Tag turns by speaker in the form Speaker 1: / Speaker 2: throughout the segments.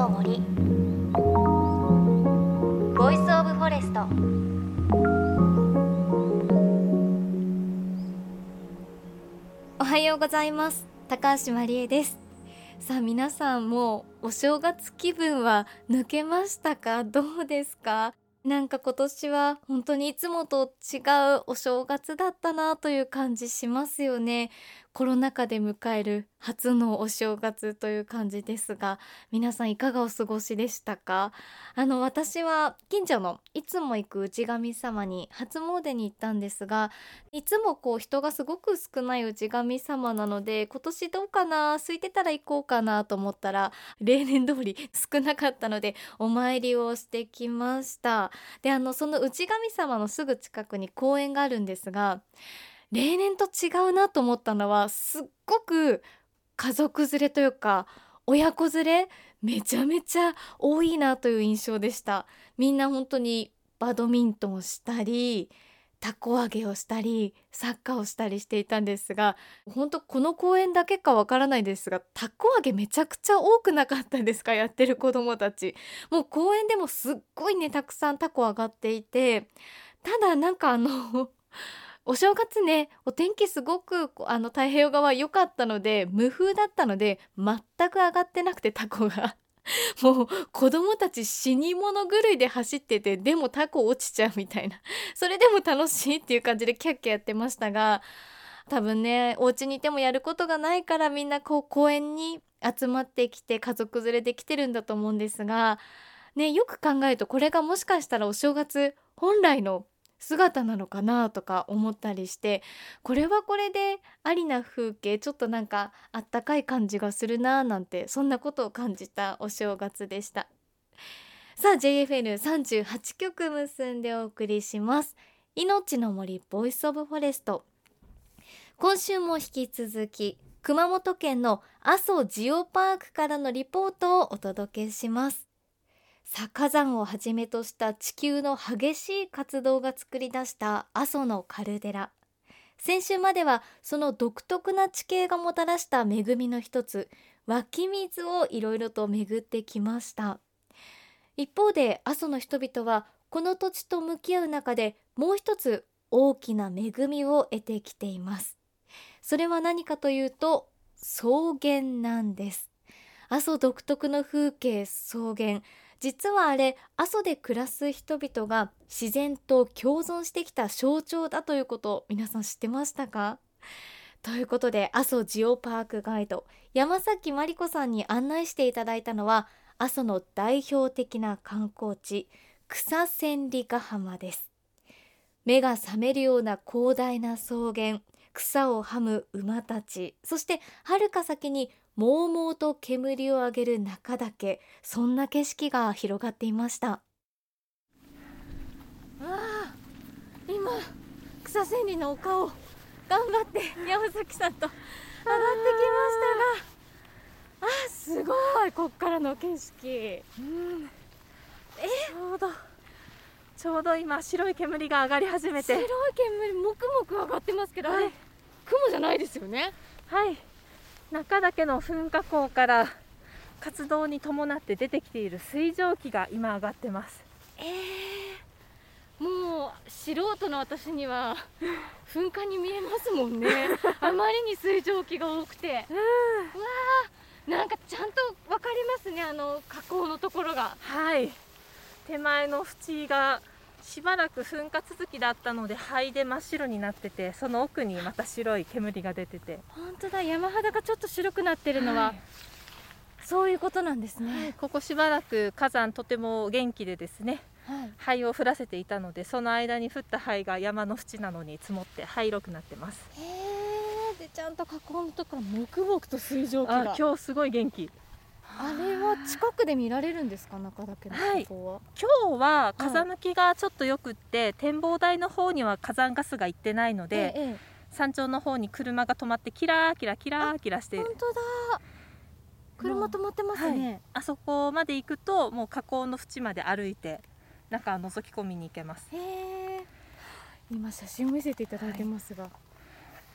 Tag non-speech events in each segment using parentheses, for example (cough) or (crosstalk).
Speaker 1: の森 Voice of Forest おはようございます。高橋万里恵です。さあ皆さんもうお正月気分は抜けましたか？どうですか？なんか今年は本当にいつもと違うお正月だったなという感じしますよね。コロナ禍で迎える初のお正月という感じですが皆さんいかがお過ごしでしたか？あの私は近所のいつも行く内神様に初詣に行ったんですがいつもこう人がすごく少ない内神様なので今年どうかな？空いてたら行こうかなと思ったら例年通り少なかったのでお参りをしてきました。であのその内神様のすぐ近くに公園があるんですが例年と違うなと思ったのはすっごく家族連れというか親子連れめちゃめちゃ多いなという印象でした。みんな本当にバドミントンをしたりたこ揚げをしたりサッカーをしたりしていたんですが本当この公園だけかわからないですがたこ揚げめちゃくちゃ多くなかったですか？やってる子どもたち。もう公園でもすっごいねたくさんたこ揚がっていて。ただなんかあのお正月ねお天気すごくあの太平洋側良かったので無風だったので全く上がってなくてタコが。(laughs) もう子供たち死に物狂いで走っててでもタコ落ちちゃうみたいな。それでも楽しいっていう感じでキャッキャやってましたが多分ねお家にいてもやることがないからみんなこう公園に集まってきて家族連れで来てるんだと思うんですがねよく考えるとこれがもしかしたらお正月本来の姿なのかなとか思ったりしてこれはこれでありな風景ちょっとなんかあったかい感じがするななんてそんなことを感じたお正月でした。さあ JFN38 曲結んでお送りします。いのちの森 Voice of Forest。今週も引き続き熊本県の阿蘇ジオパークからのリポートをお届けします。火山をはじめとした地球の激しい活動が作り出した阿蘇のカルデラ。先週まではその独特な地形がもたらした恵みの一つ湧き水をいろいろと巡ってきました。一方で阿蘇の人々はこの土地と向き合う中でもう一つ大きな恵みを得てきています。それは何かというと草原なんです。阿蘇独特の風景草原。実はあれ阿蘇で暮らす人々が自然と共存してきた象徴だということ皆さん知ってましたか？ということで阿蘇ジオパークガイド山崎真理子さんに案内していただいたのは阿蘇の代表的な観光地草千里ヶ浜です。目が覚めるような広大な草原草をはむ馬たち。そして遥か先にもうもうと煙を上げる中岳。そんな景色が広がっていました。ああ今草千里の丘を頑張って山崎さんと上がってきましたが。あすごいこっからの景色。うん。
Speaker 2: え？ちょうど。ちょうど今白い煙が上がり始めて。
Speaker 1: 白い煙もくもく上がってますけど、はい、雲じゃないですよね。
Speaker 2: はい。中岳の噴火口から活動に伴って出てきている水蒸気が今上がってます。
Speaker 1: えー、もう素人の私には (laughs) 噴火に見えますもんね。(laughs) あまりに水蒸気が多くて、うん、わーなんかちゃんと分かりますねあの火口のところが。
Speaker 2: はい手前の縁がしばらく噴火続きだったので灰で真っ白になっててその奥にまた白い煙が出てて。
Speaker 1: 本当だ山肌がちょっと白くなってるのは、はい、そういうことなんですね、はい、
Speaker 2: ここしばらく火山とても元気でですね、はい、灰を降らせていたのでその間に降った灰が山の縁なのに積もって灰色くなってます。
Speaker 1: へえでちゃんと火口のところもくもくと水蒸気が。
Speaker 2: 今日すごい元気
Speaker 1: あれは近くで見られるんですか中岳の
Speaker 2: 火口は、は？い、今日は風向きがちょっとよくって、はい、展望台の方には火山ガスが行ってないので、ええ、山頂の方に車が止まってキラーキラキラーキラして
Speaker 1: 本当だ。車止まってますね、はい、
Speaker 2: あそこまで行くともう河口の縁まで歩いて中を覗き込みに行けます。
Speaker 1: 今写真を見せていただいてますが、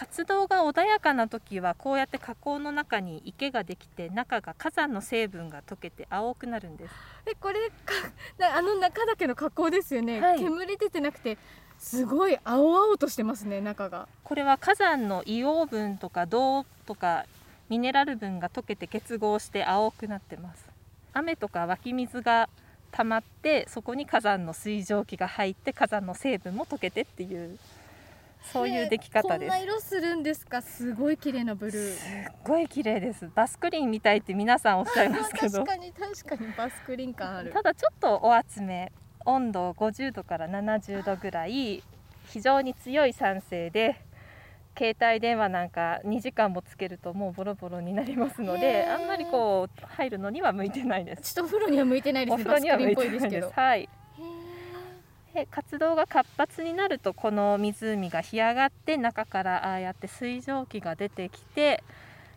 Speaker 2: 活動が穏やかな時はこうやって火口の中に池ができて中が火山の成分が溶けて青くなるんです。
Speaker 1: えこれか (laughs) あの中だけの火口ですよね、はい、煙出てなくてすごい青々としてますね中が。
Speaker 2: これは火山の硫黄分とか銅とかミネラル分が溶けて結合して青くなってます。雨とか湧き水が溜まってそこに火山の水蒸気が入って火山の成分も溶けてっていうそういう出来方です。
Speaker 1: こんな色するんですか。すごい綺麗なブルー。
Speaker 2: すごい綺麗です。バスクリンみたいって皆さんおっしゃいますけど。(laughs)
Speaker 1: 確かに確かにバスクリン感ある。
Speaker 2: ただちょっとお厚め、温度50度から70度ぐらい、非常に強い酸性で。携帯電話なんか2時間もつけるともうボロボロになりますのであんまりこう入るのには向いてないです
Speaker 1: ちょっとお風呂には向いてないですねお風呂には向いてないです
Speaker 2: はいで活動が活発になるとこの湖が干上がって中からああやって水蒸気が出てきて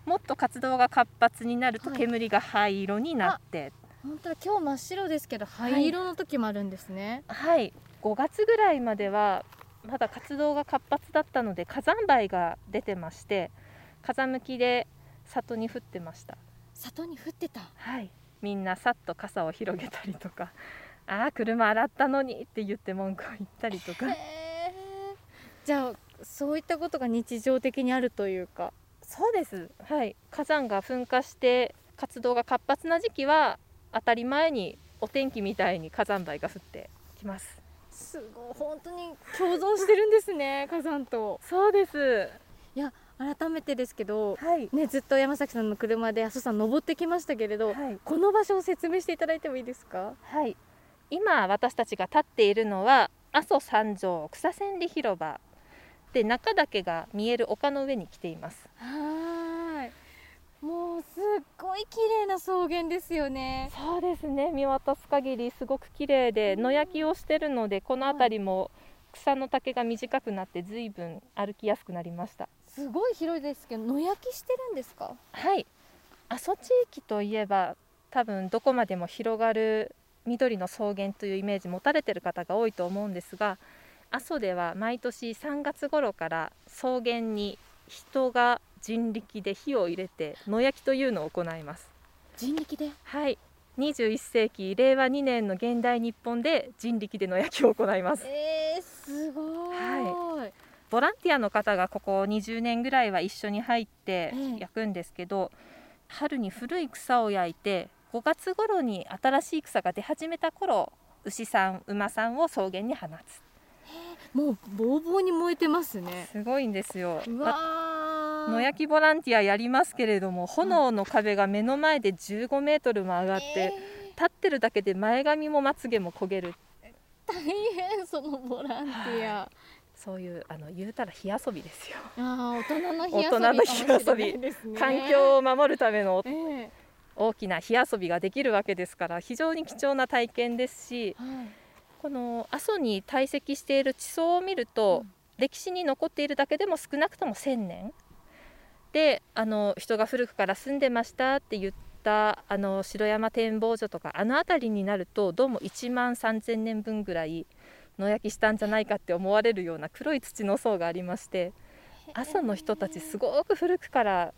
Speaker 2: もっと活動が活発になると煙が灰色になって、はい、
Speaker 1: 本当は今日真っ白ですけど灰色の時もあるんですね。
Speaker 2: はい、はい、5月ぐらいまではまだ活動が活発だったので火山灰が出てまして風向きで里に降ってました。
Speaker 1: 里に降ってた。
Speaker 2: はい。みんなさっと傘を広げたりとかああ車洗ったのにって言って文句を言ったりとか。
Speaker 1: じゃあそういったことが日常的にあるというか。
Speaker 2: そうです。はい。火山が噴火して活動が活発な時期は当たり前にお天気みたいに火山灰が降ってきます。
Speaker 1: すごい。本当に共存してるんですね (laughs) 火山と。
Speaker 2: そうです。
Speaker 1: いや改めてですけど、はい、ね、ずっと山崎さんの車で阿蘇山登ってきましたけれど、はい、この場所を説明していただいてもいいですか？
Speaker 2: はい今私たちが立っているのは阿蘇山上草千里広場で中岳が見える丘の上に来ています。
Speaker 1: はい。もうすっごい綺麗な草原ですよね。
Speaker 2: そうですね。見渡す限りすごく綺麗で野焼きをしてるのでこの辺りも草の丈が短くなってずいぶん歩きやすくなりました。
Speaker 1: すごい広いですけど野焼きしてるんですか？
Speaker 2: はい。阿蘇地域といえば多分どこまでも広がる緑の草原というイメージ持たれてる方が多いと思うんですが阿蘇では毎年3月頃から草原に人が人力で火を入れて野焼きというのを行います。
Speaker 1: 人力で？
Speaker 2: はい。21世紀令和2年の現代日本で人力で野焼きを行います。
Speaker 1: えー、すごい、は
Speaker 2: い、ボランティアの方がここ20年ぐらいは一緒に入って焼くんですけど、春に古い草を焼いて5月頃に新しい草が出始めた頃牛さん馬さんを草原に放つ。
Speaker 1: もうぼうぼうに燃えてますね。
Speaker 2: すごいんですよ。野焼きボランティアやりますけれども炎の壁が目の前で15メートルも上がって、えー、立ってるだけで前髪もまつげも焦げる。
Speaker 1: 大変そのボランティア、
Speaker 2: そういうあの言うたら火遊びですよ。
Speaker 1: あ大人の火遊び、ね、
Speaker 2: 環境を守るための、えー大きな火遊びができるわけですから非常に貴重な体験ですし、はい、この阿蘇に堆積している地層を見ると、うん、歴史に残っているだけでも少なくとも1,000年。であの人が古くから住んでましたって言ったあの城山展望所とかあの辺りになるとどうも1万3,000年分ぐらい野焼きしたんじゃないかって思われるような黒い土の層がありまして阿蘇の人たちすごく古くから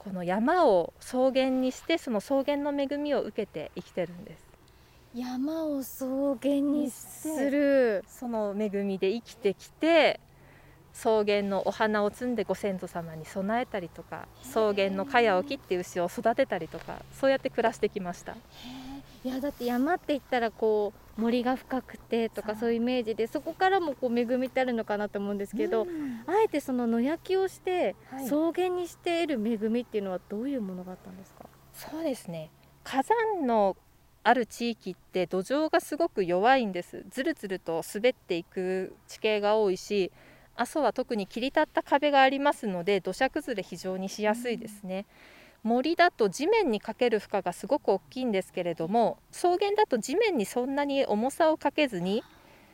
Speaker 2: この山を草原にしてその草原の恵みを受けて生きてるんです。
Speaker 1: 山を草原にする
Speaker 2: その恵みで生きてきて草原のお花を摘んでご先祖様に備えたりとか草原の茅を切って牛を育てたりとかそうやって暮らしてきました
Speaker 1: いやだって山って言ったらこう森が深くてとかそう。いうイメージでそこからもこう恵みってあるのかなと思うんですけど、うん、あえてその野焼きをして草原にして得る恵みっていうのはどういうものがあったんですか？
Speaker 2: そうですね。火山のある地域って土壌がすごく弱いんです。ずるずると滑っていく地形が多いし阿蘇は特に切り立った壁がありますので土砂崩れ非常にしやすいですね。うん森だと地面にかける負荷がすごく大きいんですけれども草原だと地面にそんなに重さをかけずに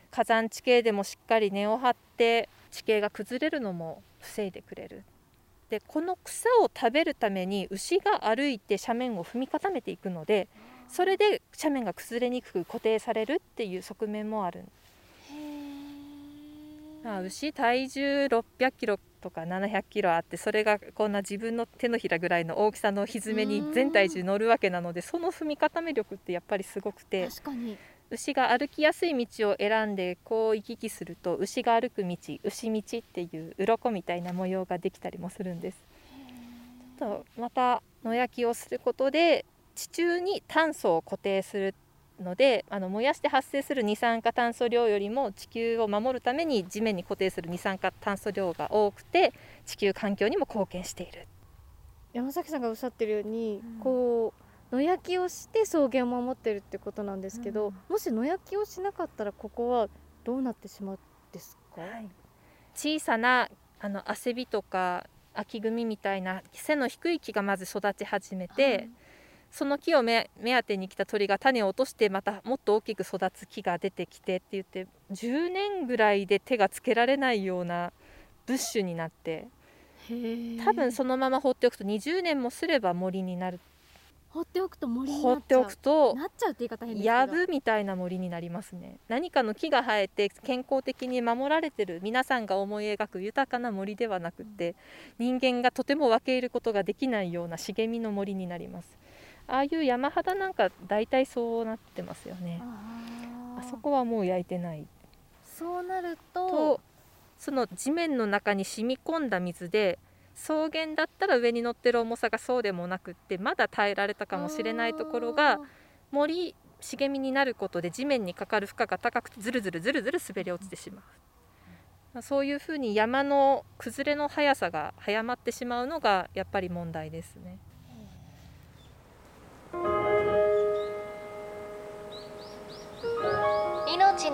Speaker 2: 火山地形でもしっかり根を張って地形が崩れるのも防いでくれる。でこの草を食べるために牛が歩いて斜面を踏み固めていくのでそれで斜面が崩れにくく固定されるっていう側面もある。あ牛体重600キロとか700キロあってそれがこんな自分の手のひらぐらいの大きさのひづめに全体重乗るわけなのでその踏み固め力ってやっぱりすごくて牛が歩きやすい道を選んでこう行き来すると牛が歩く道牛道っていう鱗みたいな模様ができたりもするんです。ちょっとまた野焼きをすることで地中に炭素を固定するのであの燃やして発生する二酸化炭素量よりも地球を守るために地面に固定する二酸化炭素量が多くて地球環境にも貢献している。
Speaker 1: 山崎さんがおっしゃってるように、うん、こう野焼きをして草原を守ってるってことなんですけど、うん、もし野焼きをしなかったらここはどうなってしまうんですか、はい、
Speaker 2: 小さなあの汗びとか秋組みたいな背の低い木がまず育ち始めて、はいその木を目当てに来た鳥が種を落としてまたもっと大きく育つ木が出てきてって言って10年ぐらいで手がつけられないようなブッシュになって。多分そのまま放っておくと20年もすれば森になる。
Speaker 1: 放っておくと森に
Speaker 2: 放っておくと
Speaker 1: なっちゃうって言い方変
Speaker 2: やぶみたいな森になりますね。何かの木が生えて健康的に守られてる皆さんが思い描く豊かな森ではなくて、人間がとても分け入ることができないような茂みの森になりますああいう山肌なんか大体そうなってますよね。あそこはもう焼いてない。
Speaker 1: そうなると
Speaker 2: その地面の中に染み込んだ水で草原だったら上に乗ってる重さがそうでもなくってまだ耐えられたかもしれないところが森茂みになることで地面にかかる負荷が高くてずるずるずるずる滑り落ちてしまう。そういうふうに山の崩れの速さが早まってしまうのがやっぱり問題ですね。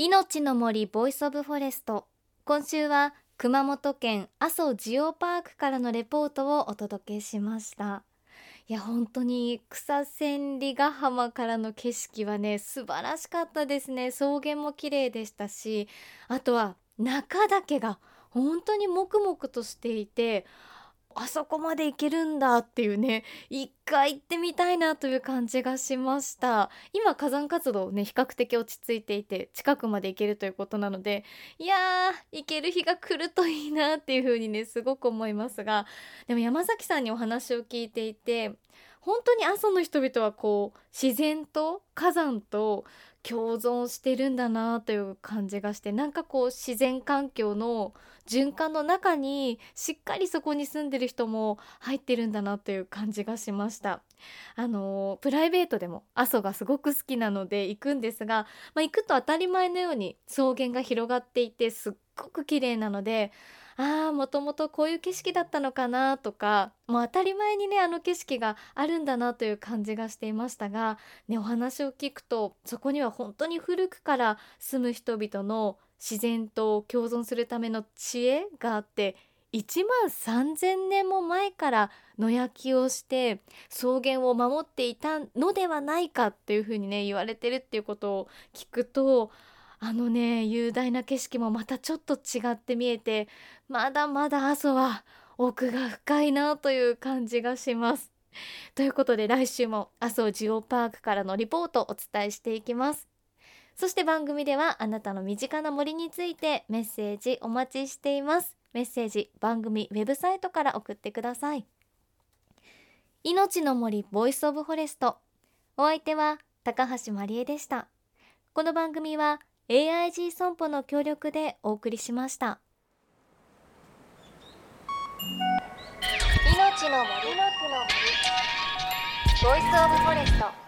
Speaker 1: いのちの森 Voice of Forest。今週は熊本県阿蘇ジオパークからのレポートをお届けしました。いや本当に草千里ヶ浜からの景色はね素晴らしかったですね。草原も綺麗でしたしあとは中岳が本当に黙々としていてあそこまで行けるんだっていうね一回行ってみたいなという感じがしました。今火山活動ね比較的落ち着いていて近くまで行けるということなのでいやー行ける日が来るといいなっていう風にねすごく思いますがでも山崎さんにお話を聞いていて本当に阿蘇の人々はこう自然と火山と共存してるんだなという感じがしてなんかこう自然環境の循環の中にしっかりそこに住んでる人も入ってるんだなという感じがしました。あのプライベートでも阿蘇がすごく好きなので行くんですが、まあ、行くと当たり前のように草原が広がっていてすっごく綺麗なのでああもともとこういう景色だったのかなとかもう当たり前にねあの景色があるんだなという感じがしていましたが、ね、お話を聞くとそこには本当に古くから住む人々の自然と共存するための知恵があって1万3,000年も前から野焼きをして草原を守っていたのではないかっていうふうにね言われてるっていうことを聞くとあのね雄大な景色もまたちょっと違って見えてまだまだ阿蘇は奥が深いなという感じがします。ということで来週も阿蘇ジオパークからのリポートをお伝えしていきます。そして番組ではあなたの身近な森についてメッセージお待ちしています。メッセージ番組ウェブサイトから送ってください。いのちの森 Voice of Forest お相手は高橋万里恵でした。この番組は AIG 損保の協力でお送りしました。命の森。の森。ボイスオブフォレスト。